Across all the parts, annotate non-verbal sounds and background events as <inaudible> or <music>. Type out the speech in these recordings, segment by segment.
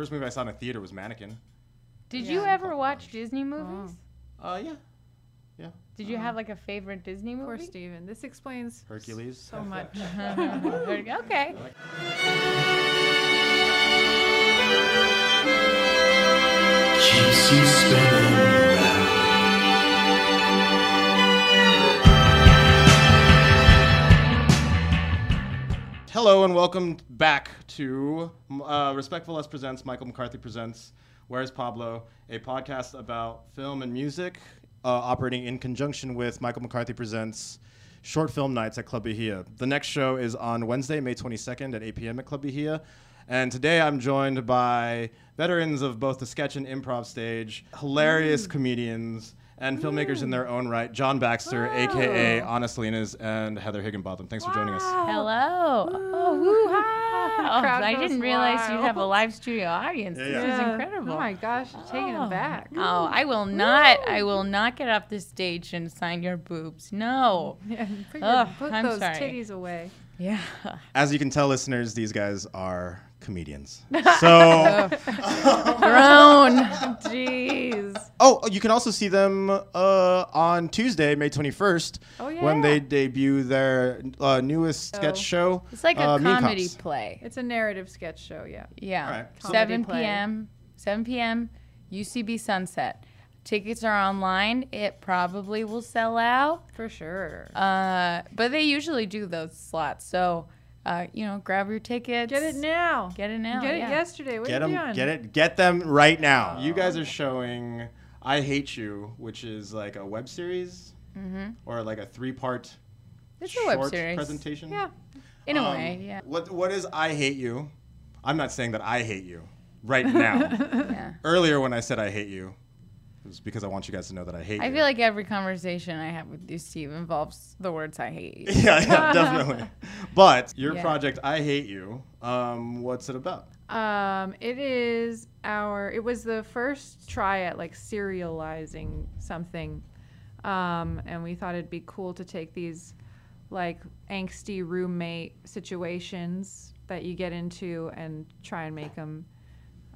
first movie I saw in a theater was Mannequin. Did Yeah. you ever watch Disney movies? Uh, yeah. Yeah. Did you have like a favorite Disney movie? Poor movie? Steven. This explains Hercules. so <laughs> much. okay. keeps you spinning Hello and welcome back to uh, Respectful Us Presents, Michael McCarthy Presents, Where's Pablo, a podcast about film and music, uh, operating in conjunction with Michael McCarthy Presents Short Film Nights at Club Bahia. The next show is on Wednesday, May 22nd at 8 p.m. at Club Bahia. And today I'm joined by veterans of both the sketch and improv stage, hilarious comedians, and filmmakers in their own right, John Baxter, aka Anna Salinas, and Heather Higginbotham. Thanks for joining us. Hello. Oh, woo-ha. <laughs> Oh, I didn't realize you have a live studio audience. Yeah, This yeah. is incredible. Oh my gosh, taking Oh. him back. Oh, I will not. I will not get off the stage and sign your boobs. No. <laughs> Yeah, put, your- Ugh, put I'm those sorry. titties away. Yeah. As you can tell, listeners, these guys are comedians. <laughs> So, <laughs> Grown. Jeez. oh, you can also see them uh, on Tuesday, May 21st, Oh, yeah. when they debut their uh, newest sketch show. It's like a uh, Mean comedy Cops. play. It's a narrative sketch show, yeah. Yeah. All right. 7 play. p.m. 7 p.m. UCB Sunset. Tickets are online. It probably will sell out. For sure. Uh, but they usually do those slots. So, uh, you know, grab your tickets. Get it now. Get it now. Get it yeah. yesterday. What Get are you them, doing? get it, get them right now. You guys are showing "I Hate You," which is like a web series or like a three-part Mm-hmm. It's a web short series. presentation. Yeah. In a Um, way, yeah. What What is "I Hate You"? I'm not saying that I hate you right now. <laughs> yeah. Earlier, when I said I hate you, it was because I want you guys to know that I hate I you. feel like every conversation I have with you, Steve, involves the words I hate you. <laughs> yeah, yeah, <laughs> definitely. But your Yeah. project, I Hate You, um, what's it about? Um, it is our. It was the first try at like serializing something, um, and we thought it'd be cool to take these like angsty roommate situations that you get into and try and make them,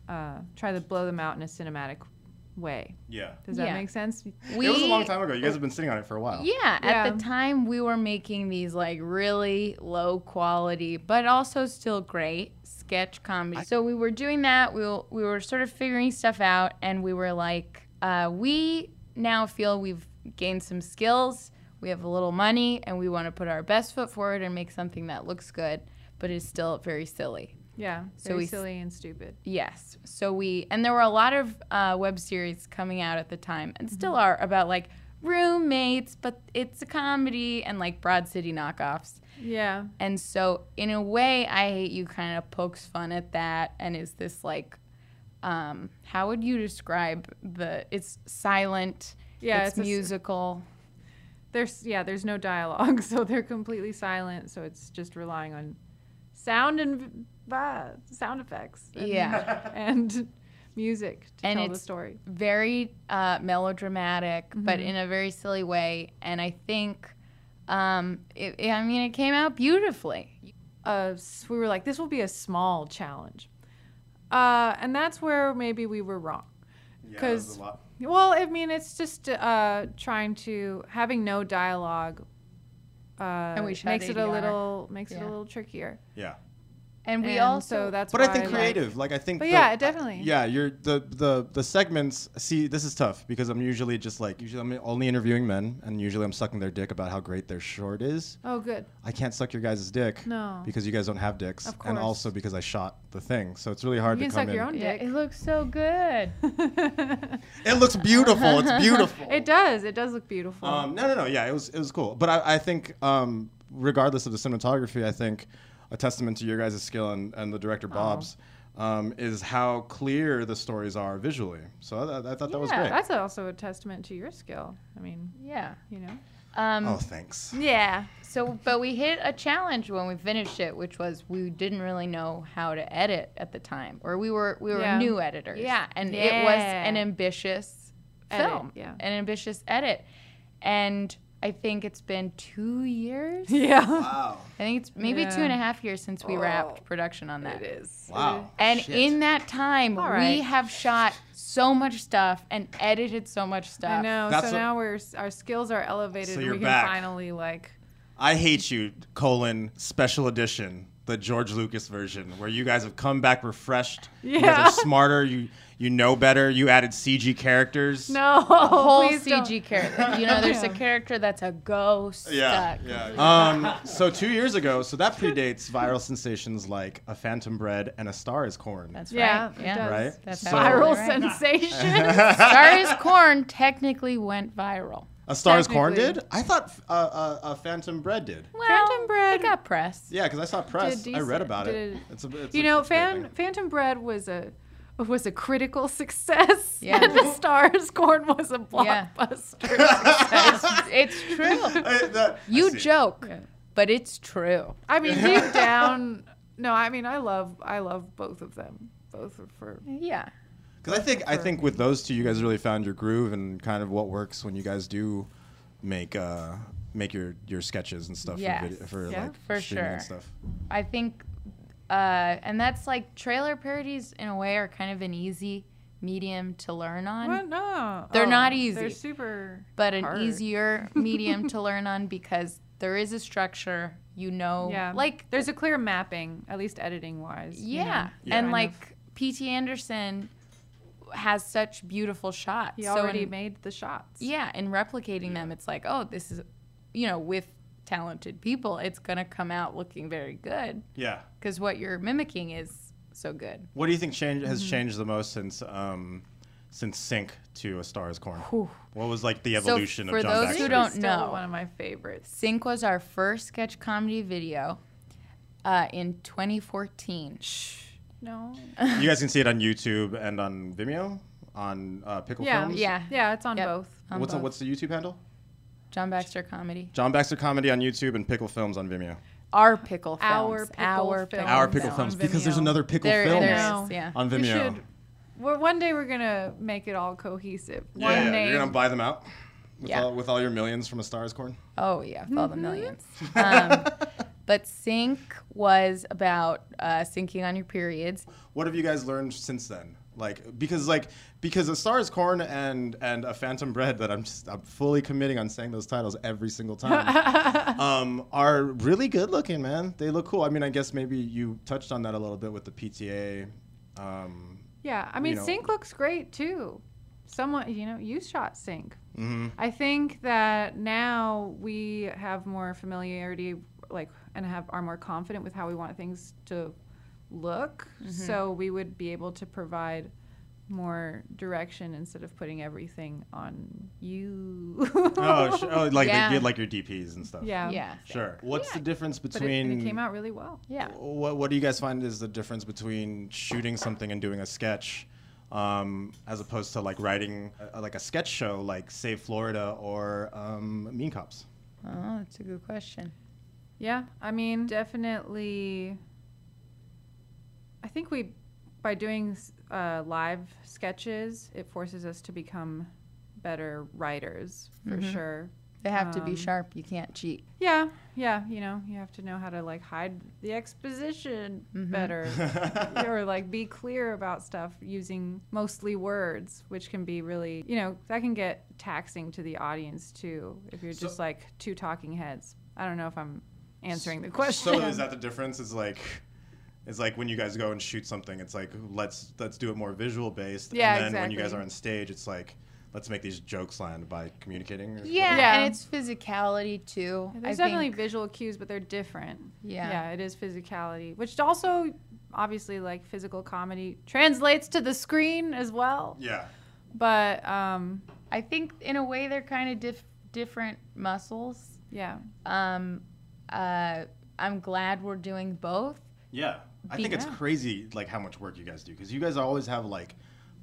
uh, try to blow them out in a cinematic way. Yeah. Does that Yeah. make sense? We, it was a long time ago. You guys have been sitting on it for a while. Yeah, at the time we were making these like really low quality, but also still great sketch comedy. so we were doing that. We were, we were sort of figuring stuff out, and we were like, uh, we now feel we've gained some skills. We have a little money, and we want to put our best foot forward and make something that looks good, but is still very silly. Yeah. So Very we silly and stupid. Yes. So we, and there were a lot of uh, web series coming out at the time, and still are, about like roommates, but it's a comedy and like Broad City knockoffs. Yeah. And so, in a way, I Hate You kind of pokes fun at that and is this like, um, how would you describe the, it's silent, Yeah, it's, it's a musical. There's yeah, there's no dialogue, <laughs> so they're completely silent. So it's just relying on sound and uh, sound effects. And, Yeah. <laughs> and music to And tell the story. very uh, melodramatic, but Mm-hmm. in a very silly way. And I think, um, it, I mean, it came out beautifully. Uh, s- we were like, this will be a small challenge, uh, and that's where maybe we were wrong. Yeah, 'Cause- that was a lot. Well, I mean, it's just uh, trying to having no dialogue. Uh, we shot makes it a little makes it a little trickier. Yeah. And we and also, so that's But I think like- creative. Like, I think. But the- yeah, definitely. Yeah, you're the the the segments. See, this is tough because I'm usually just like usually I'm only interviewing men, and usually I'm sucking their dick about how great their short is. oh, good. I can't suck your guys' dick. No. Because you guys don't have dicks, Of course. and also because I shot the thing, so it's really hard You to can come suck in. your own yeah, dick. it looks so good. <laughs> It looks beautiful. It's beautiful. It does. It does look beautiful. Um, no, no, no. Yeah, it was it was cool. But I, I think, um, regardless of the cinematography, I think a testament to your guys' skill and, and the director Bob's um, is how clear the stories are visually. So I, I thought that was great. That's also a testament to your skill. I mean, yeah. you know. Um, oh, thanks. Yeah. So, but we hit a challenge when we finished it, which was we didn't really know how to edit at the time, or we were we were Yeah. new editors. Yeah, and it was an ambitious Edit, film, yeah. an ambitious edit, and I think it's been two years. <laughs> Yeah. Wow. I think it's maybe Yeah. two and a half years since we Oh. wrapped production on that. It is. Wow. And Shit. in that time, All we have shot so much stuff and edited so much stuff. I know. That's so what- now we're our skills are elevated. So you're we can back. finally like. I hate you, colon, special edition, the George Lucas version, where you guys have come back refreshed. You guys are smarter. You you know better. You added CG characters. No. whole please don't. CG character. You know, there's a character that's a ghost. Yeah, stuck. yeah. Um, so two years ago, so that predates viral sensations like a Phantom Bread and a Star is Corn. That's Yeah, right. it Yeah. does. right. That's so, Viral right. sensation. <laughs> <laughs> Star is Corn technically went viral. A Star is Corn did. I thought uh, uh, uh, Phantom Bread did. Well, Phantom Bread- It got press. Yeah, because I saw press. Did I read about it. did- It's a, it's you a know, great Fan. Phantom Bread was a was a critical success. <laughs> Yeah. And the Stars Corn was a Yeah. blockbuster. <laughs> It's, it's true. <laughs> I- that- You joke, Yeah. but it's true. I mean, deep down, no. I mean, I love I love both of them. Both are for Yeah. Because I think I think with those two, you guys really found your groove and kind of what works when you guys do make uh, make your, your sketches and stuff Yes. for, video, for Yeah. like For streaming and stuff. I think, uh, and that's like trailer parodies in a way are kind of an easy medium to learn on. what? No, They're Oh, not easy. They're super, but an hard. easier <laughs> medium to learn on because there is a structure you know Yeah, like there's a clear mapping, at least editing wise. you yeah, know, Yeah. and kind like pt anderson has such beautiful shots of- he so already in, made the shots. yeah and replicating them it's like oh this is you know with talented people it's gonna come out looking very good Yeah. because what you're mimicking is so good What do you think change, has Mm-hmm. changed the most since um, since Sync to A Star Is Corn? What was like the So evolution for of John those Baxter? who don't Still know. one of my favorites. sync was our first sketch comedy video uh, in 2014 No. <laughs> you guys can see it on YouTube and on Vimeo on uh, Pickle Yeah, Films. yeah yeah, it's on Yep. both. on What's the, both. what's the YouTube handle? john baxter comedy John Baxter Comedy on YouTube and Pickle Films on Vimeo. Our pickle films. Our pickle our films. Our Pickle Films because there's another Pickle There, Films there yeah. on Vimeo. We should. Well, one day we're gonna make it all cohesive. Yeah, One yeah, name. you're gonna buy them out with, Yeah. all, with all your millions from A Star Is Corn. Oh yeah, with all the Mm-hmm. millions. <laughs> Um, but sync was about uh, syncing on your periods. What have you guys learned since then? Like because like because A Star Is Corn and and a Phantom Bread that I'm just I'm fully committing on saying those titles every single time. <laughs> um, are really good looking, man. They look cool. I mean, I guess maybe you touched on that a little bit with the PTA. Um, Yeah, I mean, know. sync looks great too. Someone, you know, you shot sync. mhm. I think that now we have more familiarity, like, and have are more confident with how we want things to look. Mm-hmm. So we would be able to provide more direction instead of putting everything on you. Oh, sh- oh, like <laughs> Yeah. the, like your DPs and stuff. yeah. Yeah, Sure. What's the difference But it, between? it came out really well. yeah. What What do you guys find is the difference between shooting something and doing a sketch, um, as opposed to like writing a, like a sketch show like Save Florida or um, Mean Cops? Oh, that's a good question. Yeah, I mean, definitely. I think we, by doing uh, live sketches, it forces us to become better writers for Mhm. sure. They have to be Um, sharp. You can't cheat. Yeah, yeah, you know, you have to know how to like hide the exposition Mhm. better, <laughs> or like be clear about stuff using mostly words, which can be really, you know, that can get taxing to the audience too if you're So- just like two talking heads. I don't know if I'm answering the question. So is that the difference? Is like, it's like when you guys go and shoot something, it's like let's let's do it more visual based. Yeah, And then when you guys are on stage, it's like let's make these jokes land by communicating. Yeah, Yeah. and it's physicality too. There's I definitely think. visual cues, but they're different. Yeah. Yeah, it is physicality, which also obviously like physical comedy translates to the screen as well. Yeah. But um I think in a way they're kind of diff- different muscles. yeah. Um, uh, I'm glad we're doing both. Yeah, I think it's crazy like how much work you guys do because you guys always have like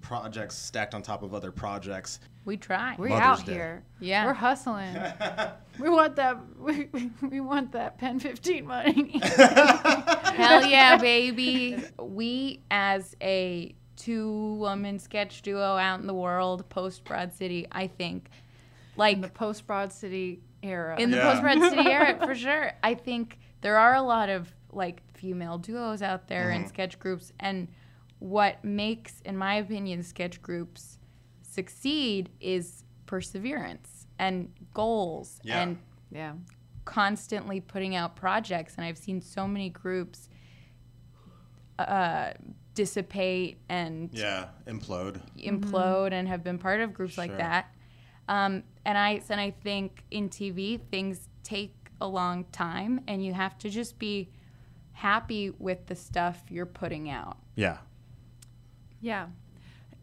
projects stacked on top of other projects. We try. We're Mother's out Day. here. Yeah. We're hustling. <laughs> we want that we, we want that PEN15 money. <laughs> Hell yeah, baby. We, as a two woman sketch duo out in the world, post Broad City, I think, like, in the post Broad City era. in the Yeah. post Broad City era, <laughs> for sure. I think there are a lot of like female duos out there Mm-hmm. and sketch groups, and what makes, in my opinion, sketch groups succeed is perseverance and goals Yeah. and yeah. constantly putting out projects. And I've seen so many groups uh, dissipate and Yeah, implode. implode and have been part of groups like that. Um, and I and I think in TV things take a long time, and you have to just be happy with the stuff you're putting out. Yeah. Yeah.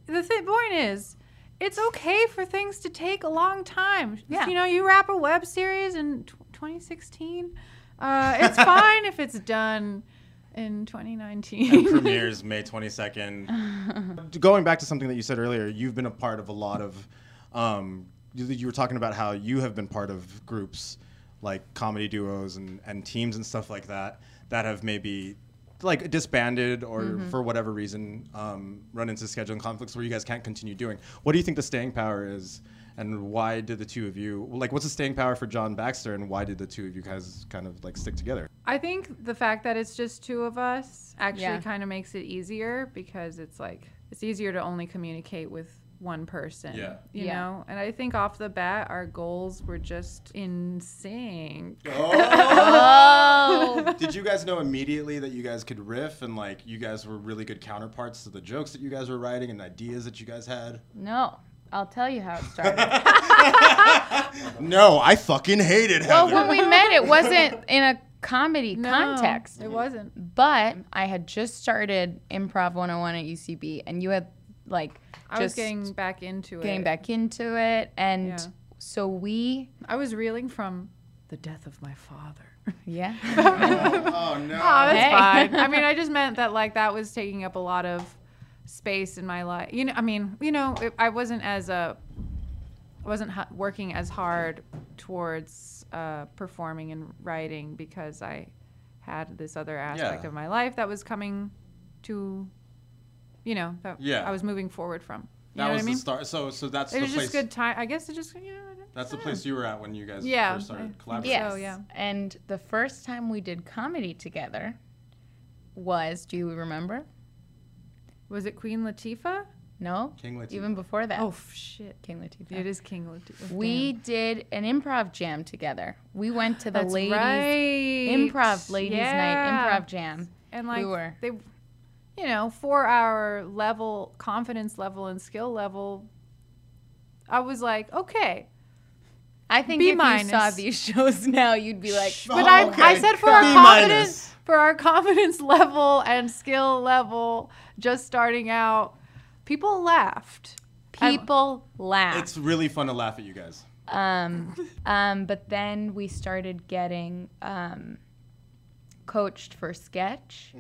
The th- point is, it's okay for things to take a long time. Yeah. You know, you wrap a web series in tw 2016. Uh, it's <laughs> fine if it's done in and 2019. <laughs> premieres May 22nd. <laughs> Going back to something that you said earlier, you've been a part of a lot of. Um, you, you were talking about how you have been part of groups like comedy duos and, and teams and stuff like that that have maybe like disbanded or for whatever reason um, run into scheduling conflicts where you guys can't continue doing. What do you think the staying power is? And why did the two of you like? What's the staying power for John Baxter, and why did the two of you guys kind of like stick together? I think the fact that it's just two of us actually Yeah. kind of makes it easier because it's like it's easier to only communicate with one person. Yeah. You Yeah. know? And I think off the bat our goals were just in oh. sync. <laughs> Oh, Did you guys know immediately that you guys could riff and like you guys were really good counterparts to the jokes that you guys were writing and ideas that you guys had? no. I'll tell you how it started. <laughs> No, I fucking hated well, Heather. when we met, it wasn't in a comedy No, context. It wasn't. But I had just started Improv 101 at UCB, and you had like I was just getting back into it. getting it. back into it, and Yeah. so we, I was reeling from the death of my father. <laughs> yeah, <laughs> oh no. Oh, that's Hey. fine. I mean, I <laughs> just meant that like that was taking up a lot of space in my life. You know, I mean, you know, it, I wasn't as a, I wasn't hu- working as hard towards uh, performing and writing because I had this other aspect Yeah. of my life that was coming to, you know, that Yeah. I was moving forward from. You that know was what I mean? the start. So so that's It the was place. just good time. I guess it just, you know. That's the place you were at when you guys Yeah, first started collaborating. yes, So, yeah. And the first time we did comedy together was, do you remember? Was it Queen Latifah? No, King Latifah. even before that. Oh shit! King Latifah. It is King Latifah. We did an improv jam together. We went to the That's ladies right. improv ladies night improv jam. and like were. they you know for our level confidence level and skill level i was like okay I think B if you saw these <laughs> shows now, you'd be like, but I, okay. I said for our B confidence minus. for our confidence <laughs> level and skill level just starting out people laughed I'm- people laugh. It's really fun to laugh at you guys. Um, um, but then we started getting um, coached for sketch.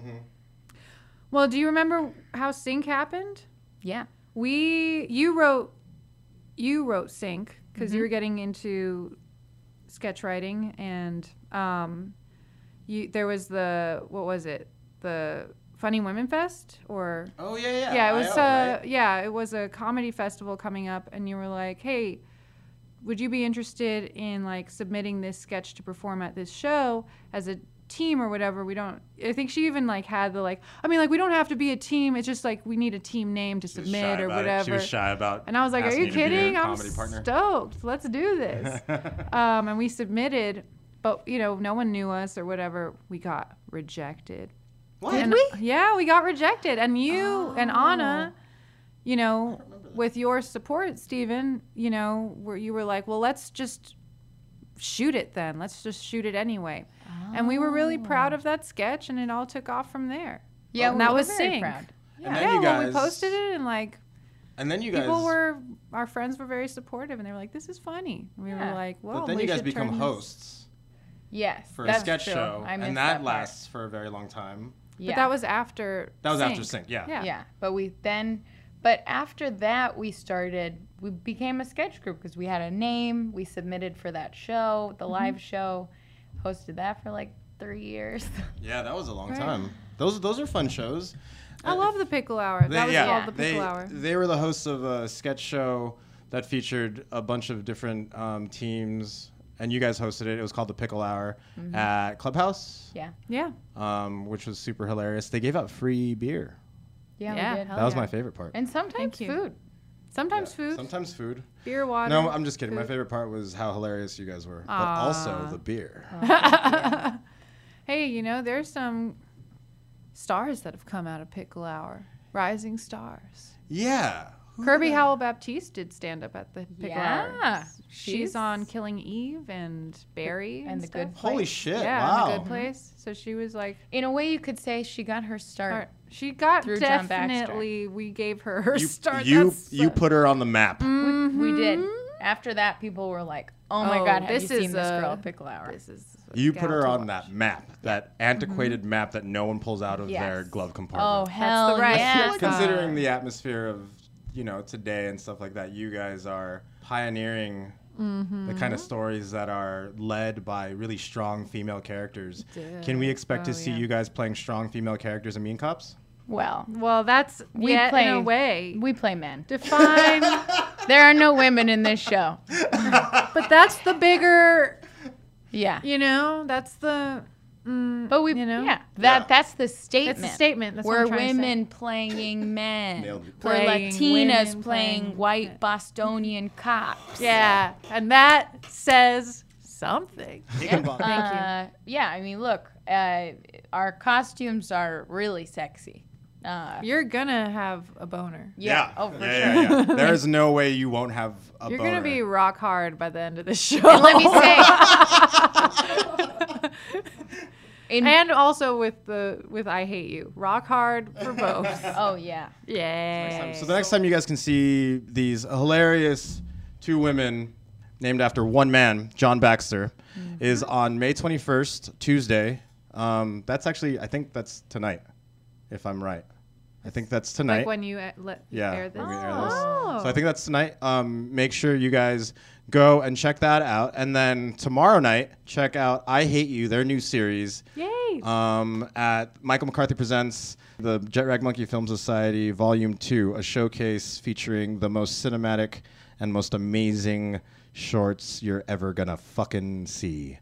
Well do you remember how sync happened Yeah. we you wrote you wrote sync because Mm-hmm. you were getting into sketch writing and um you there was the what was it the funny women fest or Oh yeah, yeah. yeah, it was IO, uh right? yeah it was a comedy festival coming up and you were like hey would you be interested in like submitting this sketch to perform at this show as a team or whatever we don't i think she even like had the like i mean like we don't have to be a team it's just like we need a team name to She submit or about it. whatever She was shy about. and I was like, "Are you to be her kidding? I'm partner. stoked. Let's do this." <laughs> um, and we submitted, but you know, no one knew us or whatever. We got rejected. What? And- Yeah, we got rejected. And you and Anna, you know, with your support, Stephen, you know, where you were like, "Well, let's just shoot it then. Let's just shoot it anyway." And we were really proud of that sketch, and it all took off from there. Yeah, and we that were was very sync. proud. And then yeah, you well, we posted it, and like And then you guys. people were our friends were very supportive and they were like this is funny and we Yeah. were like well but then we you guys become hosts Yes. for a sketch true. show, I missed and that, part. lasts for a very long time. Yeah. but that was after That was after Sync. sync. Yeah. yeah yeah. But we then, but after that, we started, we became a sketch group because we had a name. We submitted for that show, Mm-hmm. the live show, hosted that for like three years. <laughs> Yeah, that was a long Right. time. Those those are fun shows. i love the pickle hour They- that was yeah, called the they, pickle hour They were the hosts of a sketch show that featured a bunch of different um, teams and you guys hosted it. It was called the Pickle Hour Mm-hmm. at Clubhouse, Yeah. Yeah. um, which was super hilarious. They gave out free beer. Yeah, Yeah, we did. that was yeah. my favorite part. And sometimes Thank you. food. Sometimes Yeah. food, Sometimes food. beer, water. No, I'm just kidding. My favorite part was how hilarious you guys were, but also the beer. <laughs> Oh, hey, you know, there's some stars that have come out of Pickle Hour. Rising stars. Yeah. Who Kirby Howell Baptiste did stand up at the Pickle Hour. Yeah. She's, She's- on Killing Eve and Barry and The stuff. Good Holy Place. shit! Yeah, wow. and the Good Place. So she was like, In a way, you could say she got her start. Or- She got Through John definitely. We gave her her You, start. you, That's you put her on the map. We, we did. After that, people were like, "Oh my Oh, god, have this you seen is this girl a- Pickle Hour?" This is You put her on watch. that map, that mm-hmm. antiquated map that no one pulls out of their Yes. glove Oh compartment. hell the right yeah! side. Considering the atmosphere of, you know, today and stuff like that, you guys are pioneering the kind of mm-hmm. stories that are led by really strong female characters. Can we expect to Oh, see yeah. you guys playing strong female characters in Mean Cops? Well, Well, that's We yeah, play- in a way. we play men. Define, <laughs> There are no women in this show. but that's the bigger. Yeah, You know, that's the. Mm, but we, you know, yeah, that Yeah. that's the statement. That's the statement. That's We're I'm trying to say. women playing <laughs> men. Nailed. We're Playing Latinas playing, playing- white Bostonian cops. Yeah, and that says something. Thank you. Uh, yeah, I mean, look, uh, our costumes are really sexy. Uh, You're gonna have a boner. yeah, oh, for yeah, sure. yeah, yeah. <laughs> There is no way you won't have a You're boner. gonna be rock hard by the end of the show. And let me say, <laughs> in, and also with the with I hate you, rock hard for both. <laughs> oh yeah, yeah. So the next time you guys can see these hilarious two women named after one man, John Baxter, is on May 21st, Tuesday. Um, that's actually, I think that's tonight, if I'm right. I think that's tonight. like when you uh, let yeah, air this. air this. Oh. So I think that's tonight. Um, make sure you guys go and check that out. And then tomorrow night, check out I Hate You, their new series Yay. um, at Michael McCarthy Presents the Jet Rag Monkey Film Society Volume 2, a showcase featuring the most cinematic and most amazing shorts you're ever gonna fucking see.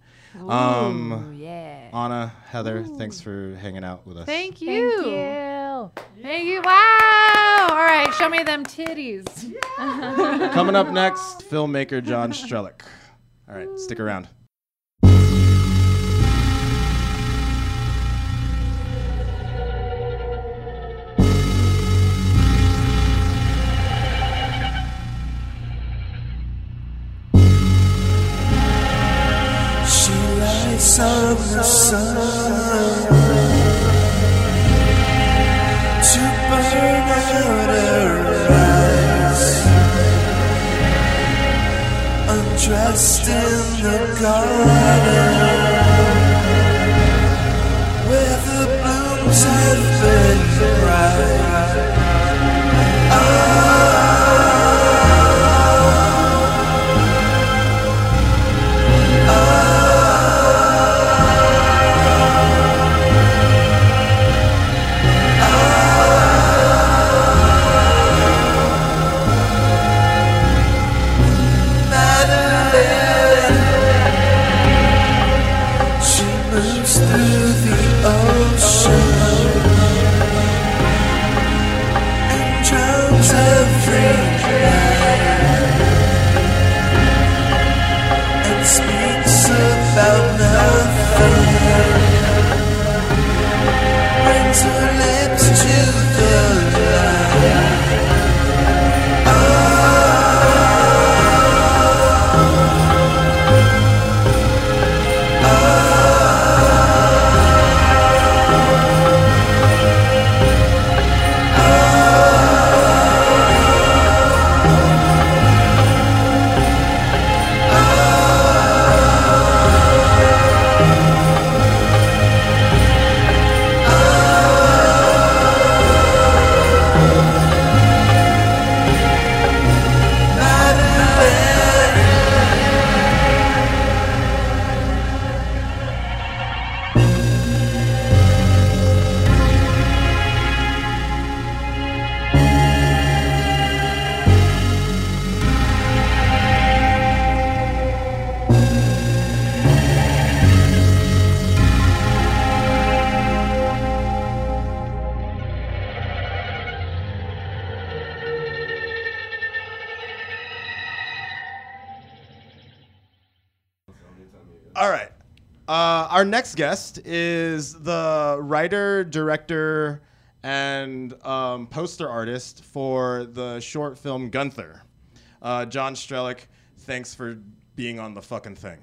Um, yeah. Anna, Heather, thanks for hanging out with us. Thank you. thank you. Thank you. Wow. All right, show me them titties. <laughs> Coming up next, filmmaker John Strelick. All right, stick around. She lights up the sun Undressed in the garden where the blooms have been next guest is the writer, director, and um, poster artist for the short film Gunther. Uh, John Strelick, thanks for being on the fucking thing.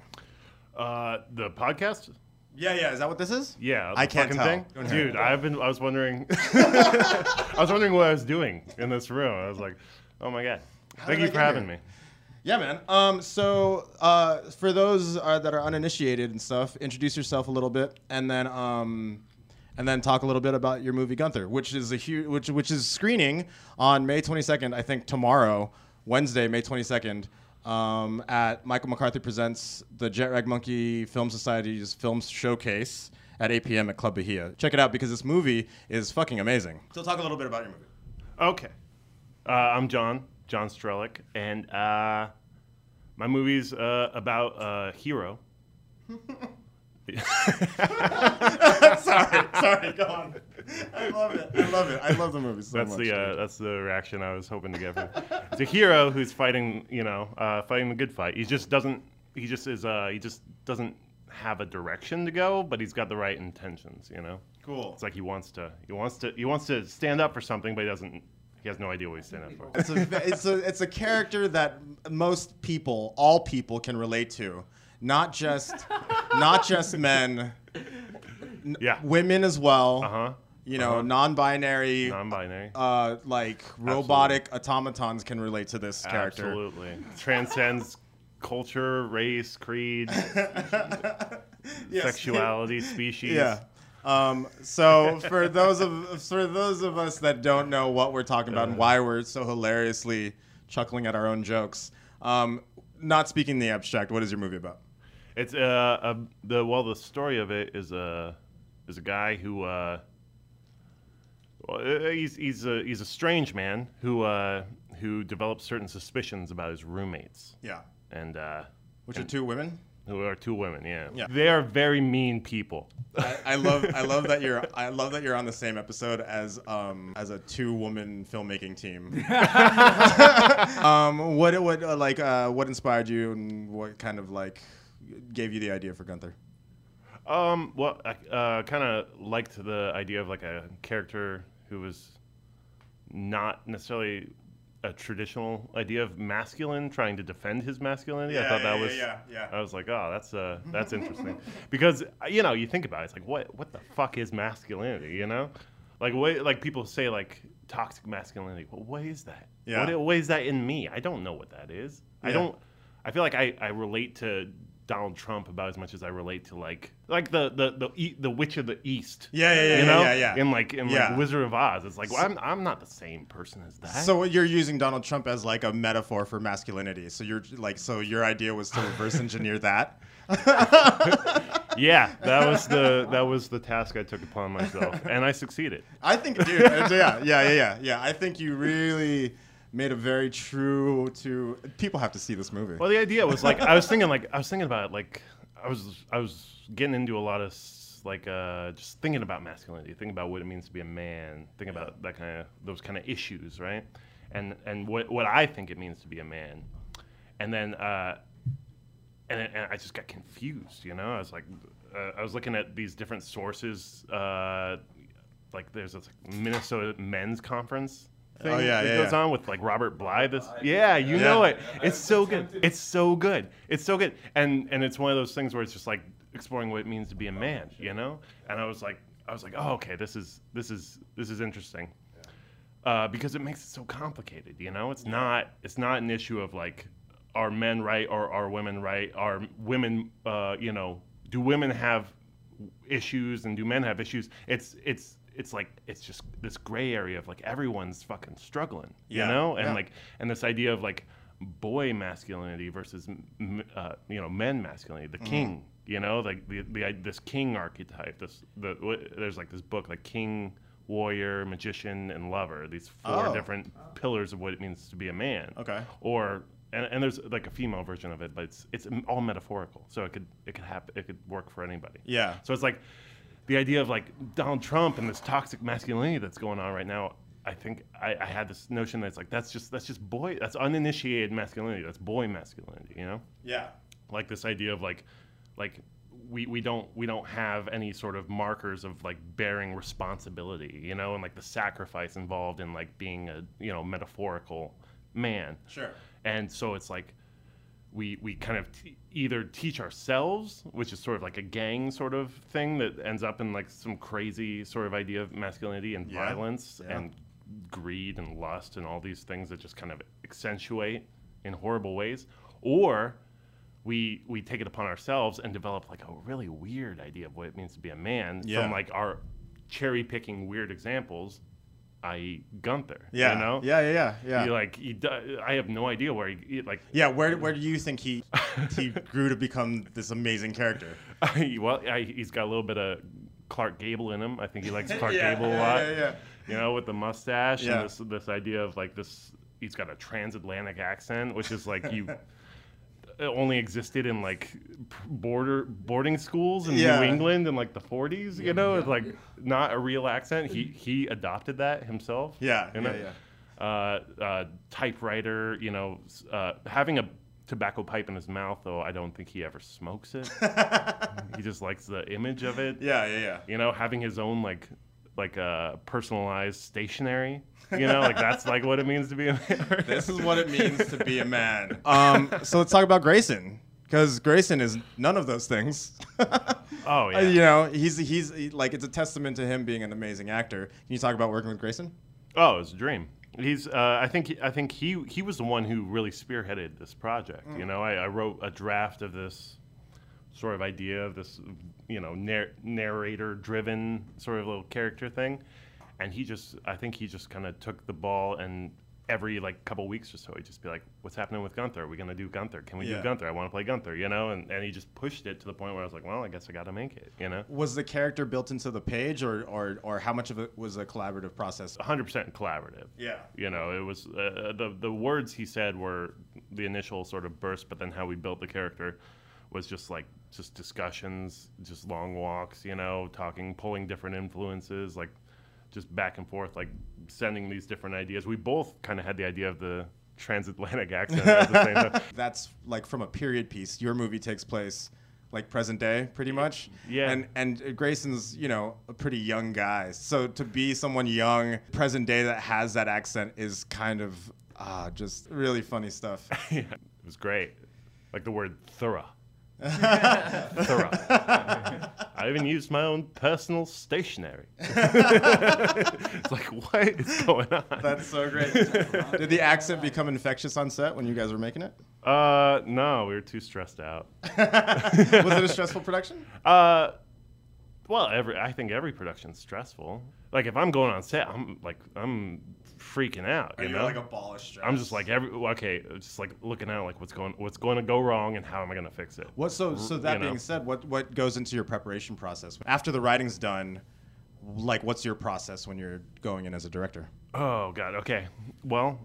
Uh, the podcast? Yeah, yeah. Is that what this is? Yeah, I can't fucking tell. thing. Dude. I've been. I was wondering. <laughs> <laughs> I was wondering what I was doing in this room. I was like, oh my god. Thank you for having here? me. Yeah, man. Um, so uh, for those uh, that are uninitiated and stuff, introduce yourself a little bit, and then um, and then talk a little bit about your movie Gunther, which is a huge, which which is screening on May 22nd. I think tomorrow, Wednesday, May 22nd. Um, at Michael McCarthy presents the Jet Rag Monkey Film Society's film showcase at 8 p.m. at Club Bahia. Check it out because this movie is fucking amazing. So talk a little bit about your movie. Okay. Uh, I'm John, John Strelick, and uh, my movie's uh, about a hero. <laughs> sorry, sorry, go on. I love it. I love it. I love the movie so That's much. the uh, that's the reaction I was hoping to get from. it's a hero who's fighting, you know, uh, fighting the good fight. He just doesn't. He just is. Uh, he just doesn't have a direction to go, but he's got the right intentions. You know, cool. it's like he wants to. He wants to. He wants to stand up for something, but he doesn't. He has no idea what he's standing up for. It's a, it's a it's a character that most people, all people, can relate to. Not just not just men, Yeah. women as well. Uh huh. You know, Uh-huh. non-binary, Non-binary. uh, like robotic automatons can relate to this character. Absolutely. Transcends culture, race, creed, <laughs> Yes. sexuality, species. Yeah. Um, so <laughs> for those of for those of us that don't know what we're talking about and why we're so hilariously chuckling at our own jokes, um, not speaking the abstract, what is your movie about? It's uh, a, the well, the story of it is a is a guy who uh, well, uh, he's he's a he's a strange man who uh, who develops certain suspicions about his roommates Yeah. and uh, Which are two women? Who are two women. Yeah, Yeah. they are very mean people. I, I love I <laughs> love that you're I love that you're on the same episode as um as a two woman filmmaking team. <laughs> um, what what uh, like uh, what inspired you and what kind of like gave you the idea for Gunther? Um, well, I uh, kind of liked the idea of like a character who was not necessarily a traditional idea of masculine, trying to defend his masculinity. Yeah, I thought yeah, that was, yeah, yeah. I was like, oh, that's uh, <laughs> that's interesting, because you know, you think about it, it's like, what, what the fuck is masculinity? You know, like what, like people say like toxic masculinity. Well, what is that? Yeah. What, what is that in me? I don't know what that is. I don't. I feel like I, I relate to Donald Trump about as much as I relate to like like the the the, e- the Witch of the East. Yeah, yeah, yeah, you know, yeah, yeah. in like in Yeah. like Wizard of Oz. It's like well, I'm I'm not the same person as that. So you're using Donald Trump as like a metaphor for masculinity. So you're like so your idea was to reverse engineer that. <laughs> yeah, that was the <laughs> that was the task I took upon myself, and I succeeded. I think, dude, uh, yeah, yeah, yeah, yeah. I think you really made a very true to. People have to see this movie. Well, the idea was like I was thinking like I was thinking about it like I was I was getting into a lot of like uh, just thinking about masculinity, thinking about what it means to be a man, thinking about that kind of those kind of issues, right? And and what what I think it means to be a man, and then uh, and, and I just got confused, you know. I was like, uh, I was looking at these different sources, uh, like there's this Minnesota Men's Conference. Thing Oh, yeah, that yeah, goes yeah. on with like Robert Bly. This, yeah, you Yeah. know it. It's so good. <laughs> It's so good. It's so good. And and it's one of those things where it's just like exploring what it means to be a man, you know. And I was like, I was like, oh, okay, this is this is this is interesting, uh, because it makes it so complicated. You know, it's not it's not an issue of like, are men right or are women right? Are women, uh, you know, do women have issues and do men have issues? It's it's it's like it's just this gray area of like everyone's fucking struggling, Yeah, you know, and yeah. like and this idea of like boy masculinity versus m- uh, you know men masculinity, Mm-hmm. the king, you know, like the, the this king archetype. This the w- there's like this book like king, warrior, magician, and lover. These four Oh. different pillars of what it means to be a man. Okay. Or and, and there's like a female version of it, but it's it's all metaphorical, so it could it could happen it could work for anybody. Yeah. So it's like the idea of like Donald Trump and this toxic masculinity that's going on right now. I think I, I had this notion that's like that's just that's just boy that's uninitiated masculinity. That's boy masculinity. You know, Yeah. like this idea of like like we, we don't we don't have any sort of markers of like bearing responsibility, you know, and like the sacrifice involved in like being a you know metaphorical man. Sure. And so it's like we we kind of t- either teach ourselves, which is sort of like a gang sort of thing that ends up in like some crazy sort of idea of masculinity and Yeah, violence yeah. and greed and lust and all these things that just kind of accentuate in horrible ways, or we we take it upon ourselves and develop like a really weird idea of what it means to be a man Yeah. from like our cherry picking weird examples, i.e. Gunther. Yeah. You know. Yeah, yeah, yeah, yeah. He, like he, I have no idea where he, he like. yeah, where where do you think he he grew to become this amazing character? <laughs> well, I, he's got a little bit of Clark Gable in him. I think he likes <laughs> Clark Yeah, Gable a yeah, lot. yeah, yeah. You know, with the mustache Yeah. and this this idea of like this. He's got a transatlantic accent, which is like you. <laughs> it only existed in like border boarding schools in Yeah. New England in like the 40s. You know, it's like not a real accent. He he adopted that himself. Yeah, you know? yeah, Uh, uh, typewriter. You know, uh, having a tobacco pipe in his mouth though. I don't think he ever smokes it. <laughs> he just likes the image of it. Yeah, yeah, yeah. You know, having his own like like uh, personalized stationery. You know, like that's like what it means to be a man. <laughs> This is what it means to be a man. <laughs> Um, so let's talk about Grayson, because Grayson is none of those things. <laughs> Oh yeah. Uh, you know, he's he's he- like it's a testament to him being an amazing actor. Can you talk about working with Grayson? Oh, it's a dream. He's. Uh, I think. I think he. He was the one who really spearheaded this project. Mm. You know, I, I wrote a draft of this sort of idea of this, you know, nar- narrator-driven sort of little character thing, and he just. I think he just kind of took the ball and every like couple weeks or so he'd just be like, "What's happening with Gunther? Are we gonna do Gunther? Can we Yeah. do Gunther? I want to play Gunther." You know, and, and he just pushed it to the point where I was like, "Well, I guess I got to make it." You know. Was the character built into the page, or or or how much of it was a collaborative process? 100% collaborative. Yeah. You know, it was uh, the the words he said were the initial sort of burst, but then how we built the character was just like just discussions, just long walks, you know, talking, pulling different influences, like just back and forth, like sending these different ideas. We both kind of had the idea of the transatlantic <laughs> accent at the same time. That's like from a period piece. Your movie takes place like present day, pretty much. Yeah. And and Grayson's you know a pretty young guy, so to be someone young, present day that has that accent is kind of ah just really funny stuff. <laughs> yeah, it was great. Like the word thorough. <laughs> thorough. <laughs> I even used my own personal stationery. <laughs> it's like, what is going on? That's so great. Did the accent become infectious on set when you guys were making it? Uh, no, we were too stressed out. Was it a stressful production? Uh, well, every I think every production's stressful. Like if I'm going on set, I'm like I'm freaking out. You know, ball of stress. I'm just like every okay, just like looking out like what's going what's going to go wrong and how am I going to fix it. What so so that you know. being said, what what goes into your preparation process after the writing's done? Like, what's your process when you're going in as a director? Oh God. Okay. Well,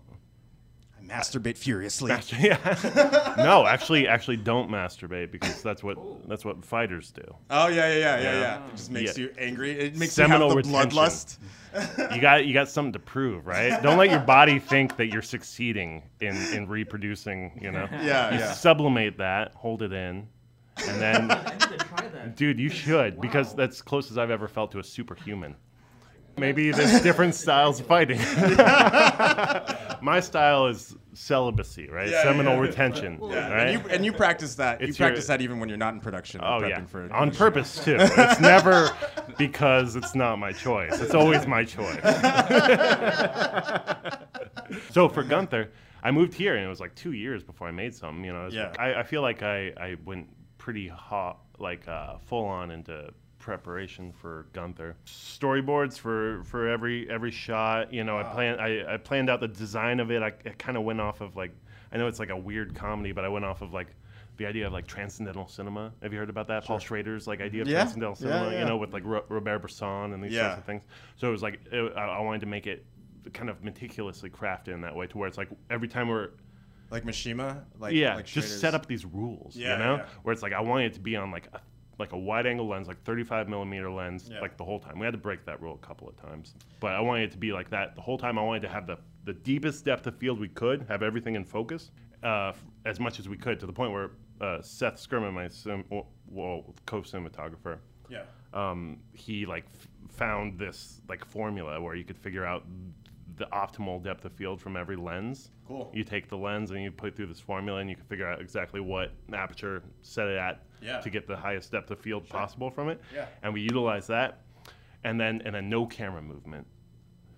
masturbate furiously. <laughs> yeah. no, actually, actually, don't masturbate because that's what that's what fighters do. Oh yeah, yeah, yeah, yeah, Yeah. yeah. It just makes Yeah. you angry. It makes Seminal you have the retention. bloodlust. You got you got something to prove, right? Don't let your body think that you're succeeding in in reproducing. You know. Yeah, You yeah. sublimate that, hold it in, and then, <laughs> I need to try that. dude, you should because that's close as I've ever felt to a superhuman. Maybe there's <laughs> different styles of fighting. <laughs> My style is celibacy, right? Yeah, Seminal yeah. retention, Yeah, right? and you and you practice that. you It's your- practice that even when you're not in production. Oh yeah, for on <laughs> purpose too. It's never because it's not my choice. It's always my choice. so for Gunther, I moved here and it was like two years before I made some. You know, Yeah. I, I feel like I, I went pretty hot, like uh, full on into preparation for Gunther. Storyboards for for every every shot. You know, I planned I, I planned out the design of it. I, I kind of went off of like I know it's like a weird comedy, but I went off of like the idea of like transcendental cinema. Have you heard about that? Paul Schrader's like idea of Yeah. transcendental cinema. yeah. yeah. You know, with like Ro- Robert Bresson and these sorts of things. So it was like it, I, I wanted to make it kind of meticulously crafted in that way, to where it's like every time we're like Mishima. Like yeah, like just set up these rules, Yeah, you know, yeah. where it's like I wanted it to be on like a like a wide angle lens, like 35 millimeter lens, Yeah. like the whole time. We had to break that rule a couple of times, but I wanted it to be like that the whole time. I wanted to have the the deepest depth of field we could, have everything in focus uh, as much as we could, to the point where uh, Seth Skirman, my sim- well, co-cinematographer, Yeah. um, he like f- found this like formula where you could figure out the optimal depth of field from every lens. Cool. You take the lens and you put it through this formula, and you can figure out exactly what aperture set it at Yeah. to get the highest depth of field possible from it. Yeah. And we utilize that, and then and a no camera movement,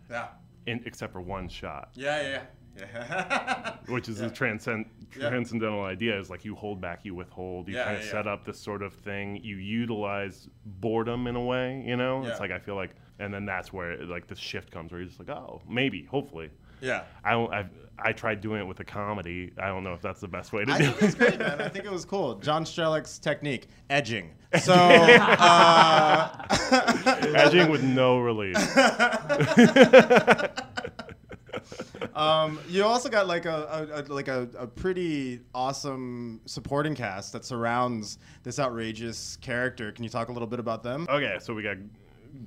Yeah. in, except for one shot, Yeah, yeah, yeah. which is a transcend, Yeah. transcendental idea. Is like you hold back, you withhold, you Yeah, kind of yeah, set yeah. up this sort of thing. You utilize boredom in a way, you know. Yeah. It's like I feel like, and then that's where like this shift comes, where you're just like, oh, maybe, hopefully. yeah. I don't. I've, I tried doing it with a comedy. I don't know if that's the best way to I do think it. it's great, man. I think it was cool. John Strelick's technique, edging. So, uh, <laughs> Edging with no release. <laughs> um, you also got like a, a, a like a, a pretty awesome supporting cast that surrounds this outrageous character. Can you talk a little bit about them? Okay, so we got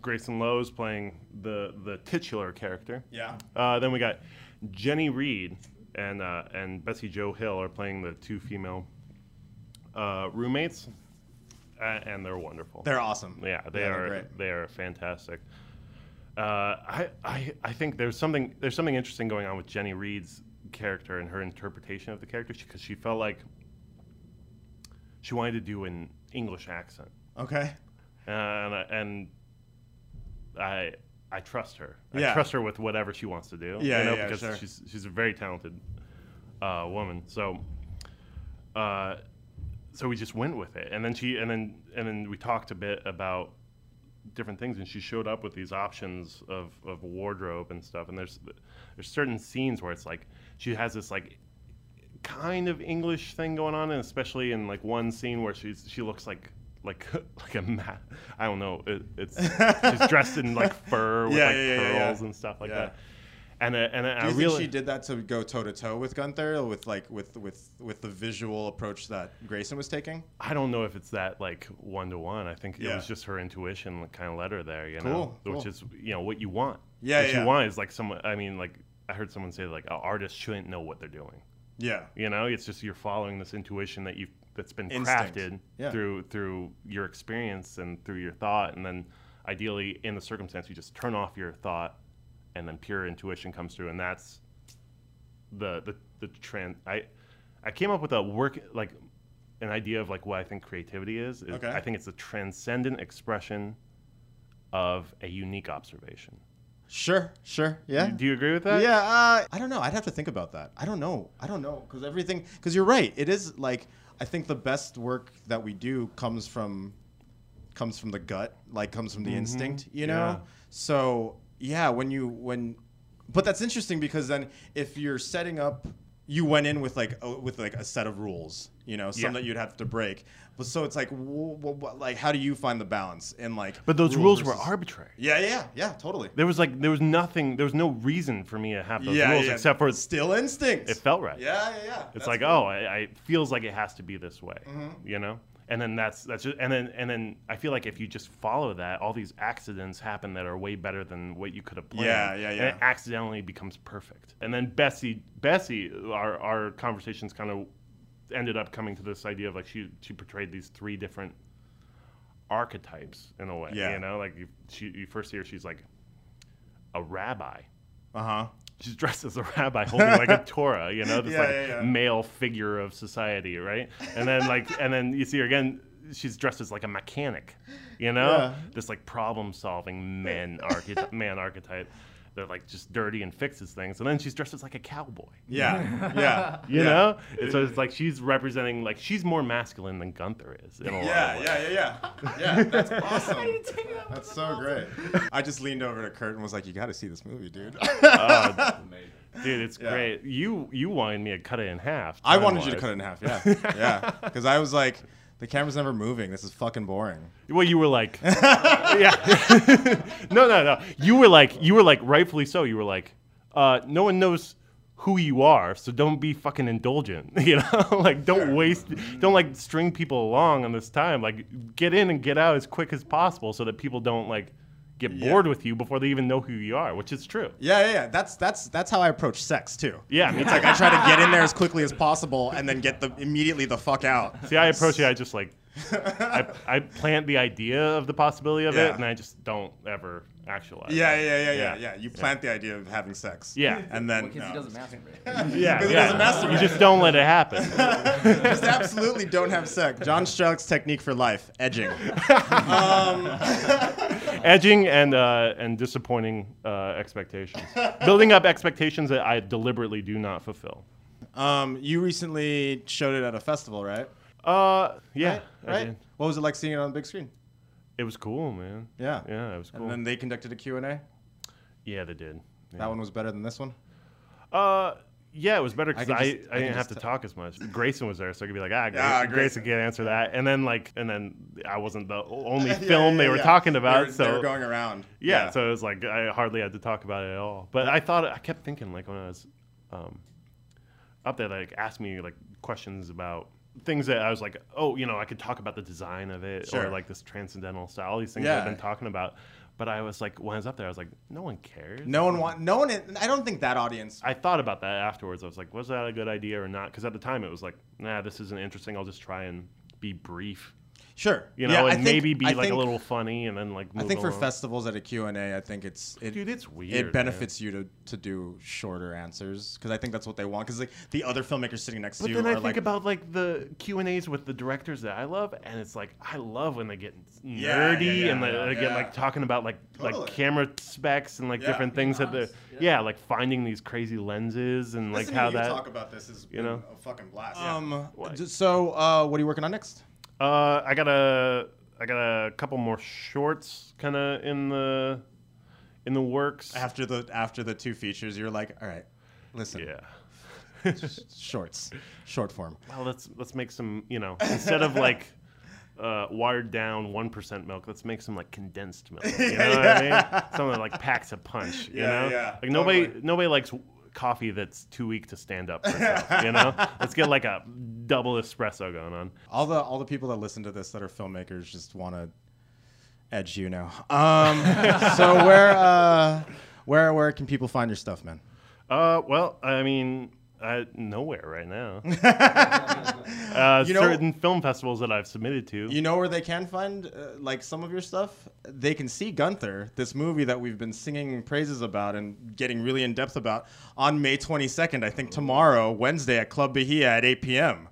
Grayson Lowe's playing the the titular character. Yeah. Uh, then we got Jenny Reed and uh, and Bessie Joe Hill are playing the two female uh, roommates, uh, and they're wonderful. They're awesome. yeah, they Yeah, great. they are fantastic. Uh, I, I I think there's something there's something interesting going on with Jenny Reed's character and her interpretation of the character because she felt like she wanted to do an English accent Okay. and I- and I I trust her. Yeah. I trust her with whatever she wants to do. Yeah, you know, yeah, yeah, because sure. she's she's a very talented uh, woman. So, uh, so we just went with it, and then she and then and then we talked a bit about different things, and she showed up with these options of of wardrobe and stuff. And there's there's certain scenes where it's like she has this like kind of English thing going on, and especially in like one scene where she's she looks like like <laughs> like a ma- I don't know. It, it's she's <laughs> dressed in like fur with Yeah, like yeah, yeah, yeah, pearls yeah. and stuff like that. And uh, and uh, Do I you think really she did that to go toe to toe with Gunther, or with like with with with the visual approach that Grayson was taking? I don't know if it's that like one to one. I think it was just her intuition that kind of led her there. You Cool, know, cool. which is you know what you want. Yeah, what you want is like someone. I mean, like I heard someone say like an artist shouldn't know what they're doing. Yeah. You know, it's just you're following this intuition that you that's been Instinct. crafted Yeah. through through your experience and through your thought, and then ideally in the circumstance you just turn off your thought, and then pure intuition comes through, and that's the the the trend. I I came up with a work like an idea of like what I think creativity is. is Okay. I think it's a transcendent expression of a unique observation. Sure. Sure. Yeah. Do you agree with that? Yeah, uh, I don't know. I'd have to think about that. I don't know. I don't know because everything. Because you're right. It is like I think the best work that we do comes from comes from the gut, like comes from the instinct. You know. Yeah. So yeah, when you when, but that's interesting because then if you're setting up, you went in with like a, with like a set of rules. You know, some Yeah. that you'd have to break. But so it's like, wh- wh- like how do you find the balance in like? But those rule rules were arbitrary. Yeah, yeah, yeah, totally. There was like there was nothing. There was no reason for me to have those yeah, rules yeah. except for still instinct. it felt right. Yeah, yeah, yeah. It's That's like cool. oh, I, I it feels like it has to be this way, Mm-hmm. you know. And then that's that's just and then and then I feel like if you just follow that, all these accidents happen that are way better than what you could have planned. Yeah, yeah, yeah. And it accidentally becomes perfect. And then Bessie, Bessie, our our conversations kind of ended up coming to this idea of like she she portrayed these three different archetypes in a way. Yeah. You know, like you, she you first see her, she's like a rabbi. Uh huh. She's dressed as a rabbi holding like a <laughs> Torah, you know, this Yeah, like yeah, yeah. male figure of society, right? And then like, and then you see her again. She's dressed as like a mechanic, you know, this like problem-solving man archetype. man archetype that like just dirty and fixes things. And then she's dressed as like a cowboy, Yeah, <laughs> yeah. you yeah. know. And so it's like she's representing like she's more masculine than Gunther is in a lot Yeah, yeah, yeah, yeah. Yeah, that's <laughs> awesome. That's so great. I just leaned over to Kurt and was like, "You got to see this movie, dude." Uh, <laughs> dude, it's Yeah. great. You you wanted me to cut it in half. I wanted you to cut it in half. Yeah, yeah. Because I was like, "The camera's never moving. This is fucking boring." Well, you were like, <laughs> yeah, <laughs> no, no, no. You were like, you were like, rightfully so. You were like, uh, no one knows who you are, so don't be fucking indulgent. <laughs> You know, like don't waste, don't like string people along on this time. Like get in and get out as quick as possible, so that people don't like get Yeah. bored with you before they even know who you are, which is true. Yeah, yeah, yeah. That's that's that's how I approach sex too. Yeah, It's like I try to get in there as quickly as possible and then get the immediately the fuck out. See, I approach it. I just like, I, I plant the idea of the possibility of Yeah. it, and I just don't ever actualize. Yeah, yeah, yeah, yeah, Yeah. yeah. You plant the idea of having sex. Yeah. And then Because he no. doesn't masturbate. <laughs> Yeah, Because <laughs> it yeah. doesn't masturbate. You just don't let it happen. <laughs> just absolutely don't have sex. John Strelick's technique for life: edging. Um, Edging and uh, and disappointing uh, expectations, <laughs> building up expectations that I deliberately do not fulfill. Um, you recently showed it at a festival, right? Uh, yeah, Right. Right? What was it like seeing it on the big screen? It was cool, man. Yeah. Yeah, it was cool. And then they conducted a Q&A. yeah, they did. Yeah. That one was better than this one. Uh, yeah, it was better because I, I, I didn't have to tell. talk as much. Grayson was there, so I could be like, ah, Ah, Grayson, Grayson. can't answer that. And then like, and then I wasn't the only <laughs> Yeah, film yeah, they were talking about, They were, so they were going around. yeah, so it was like I hardly had to talk about it at all. But I thought I kept thinking like when I was um, up there, like asked me like questions about things that I was like, oh, you know, I could talk about the design of it Sure. or like this transcendental style, all these things Yeah. I've been talking about. But I was like, when I was up there, I was like, no one cares. no one want. No one. I don't think that audience. I thought about that afterwards. I was like, was that a good idea or not? Because at the time it was like, nah, this isn't interesting. I'll just try and be brief, Sure. you know, Yeah, and think- maybe be I like think- a little funny and then like. I move think for festivals at a Q&A, I think it's it, Dude, it's weird, It man. benefits you to, to do shorter answers because I think that's what they want. Because like the other filmmakers sitting next But to you But then I think like, about like the Q and A's with the directors that I love, and it's like I love when they get nerdy Yeah, yeah, yeah, and they, yeah, they get yeah. like talking about like Totally. like camera specs and like Yeah. different things that they're yeah. like finding these crazy lenses and like how to you that. talk about this is you know? a fucking blast. Um, What? so uh, what are you working on next? Uh, I got a I got a couple more shorts kind of in the in the works. After the after the two features, you're like, all right, listen, Yeah. <laughs> shorts, short form. Well, let's let's make some. You know, instead of like. <laughs> Uh, watered down one percent milk. Let's make some like condensed milk. You know what I <laughs> mean? Something that like packs a punch. You Yeah, know, yeah, like nobody totally. nobody likes coffee that's too weak to stand up. For <laughs> itself, you know, let's get like a double espresso going on. All the all the people that listen to this that are filmmakers just want to edge you now. Um, <laughs> so where uh, where where can people find your stuff, man? Uh, well, I mean, I, nowhere right now. <laughs> uh, You know- certain film festivals that I've submitted to. You know where they can find uh, like some of your stuff? They can see Gunther, this movie that we've been singing praises about and getting really in depth about on May 22nd, I think tomorrow, Wednesday at Club Bahia at 8 p.m.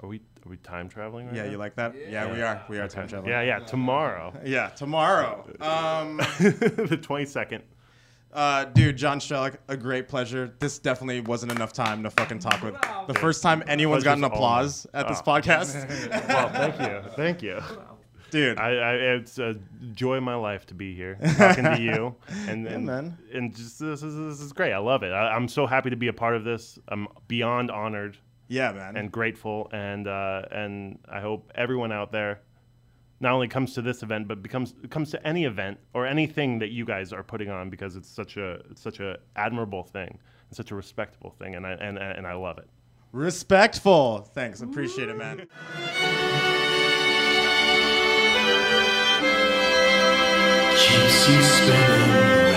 are we are we time traveling? Right Yeah, now? you like that? Yeah, we are. We are time traveling. Yeah, yeah. Tomorrow, <laughs> Yeah, tomorrow. <laughs> Um, the twenty second. Uh, dude, John Strelick, a great pleasure. This definitely wasn't enough time to fucking talk with. The first time anyone's gotten Pleasure's all applause at this Oh. <laughs> podcast. Well, thank you, thank you. <laughs> Dude, I, I it's a joy of my life to be here <laughs> talking to you, and and, man. and just this is, this is great. I love it. I, I'm so happy to be a part of this. I'm beyond honored yeah, man. and grateful, and uh, and I hope everyone out there not only comes to this event, but becomes comes to any event or anything that you guys are putting on because it's such a it's such a admirable thing and such a respectable thing, and I and and I love it. Respectful. Thanks. Appreciate it, man. keeps you spinning.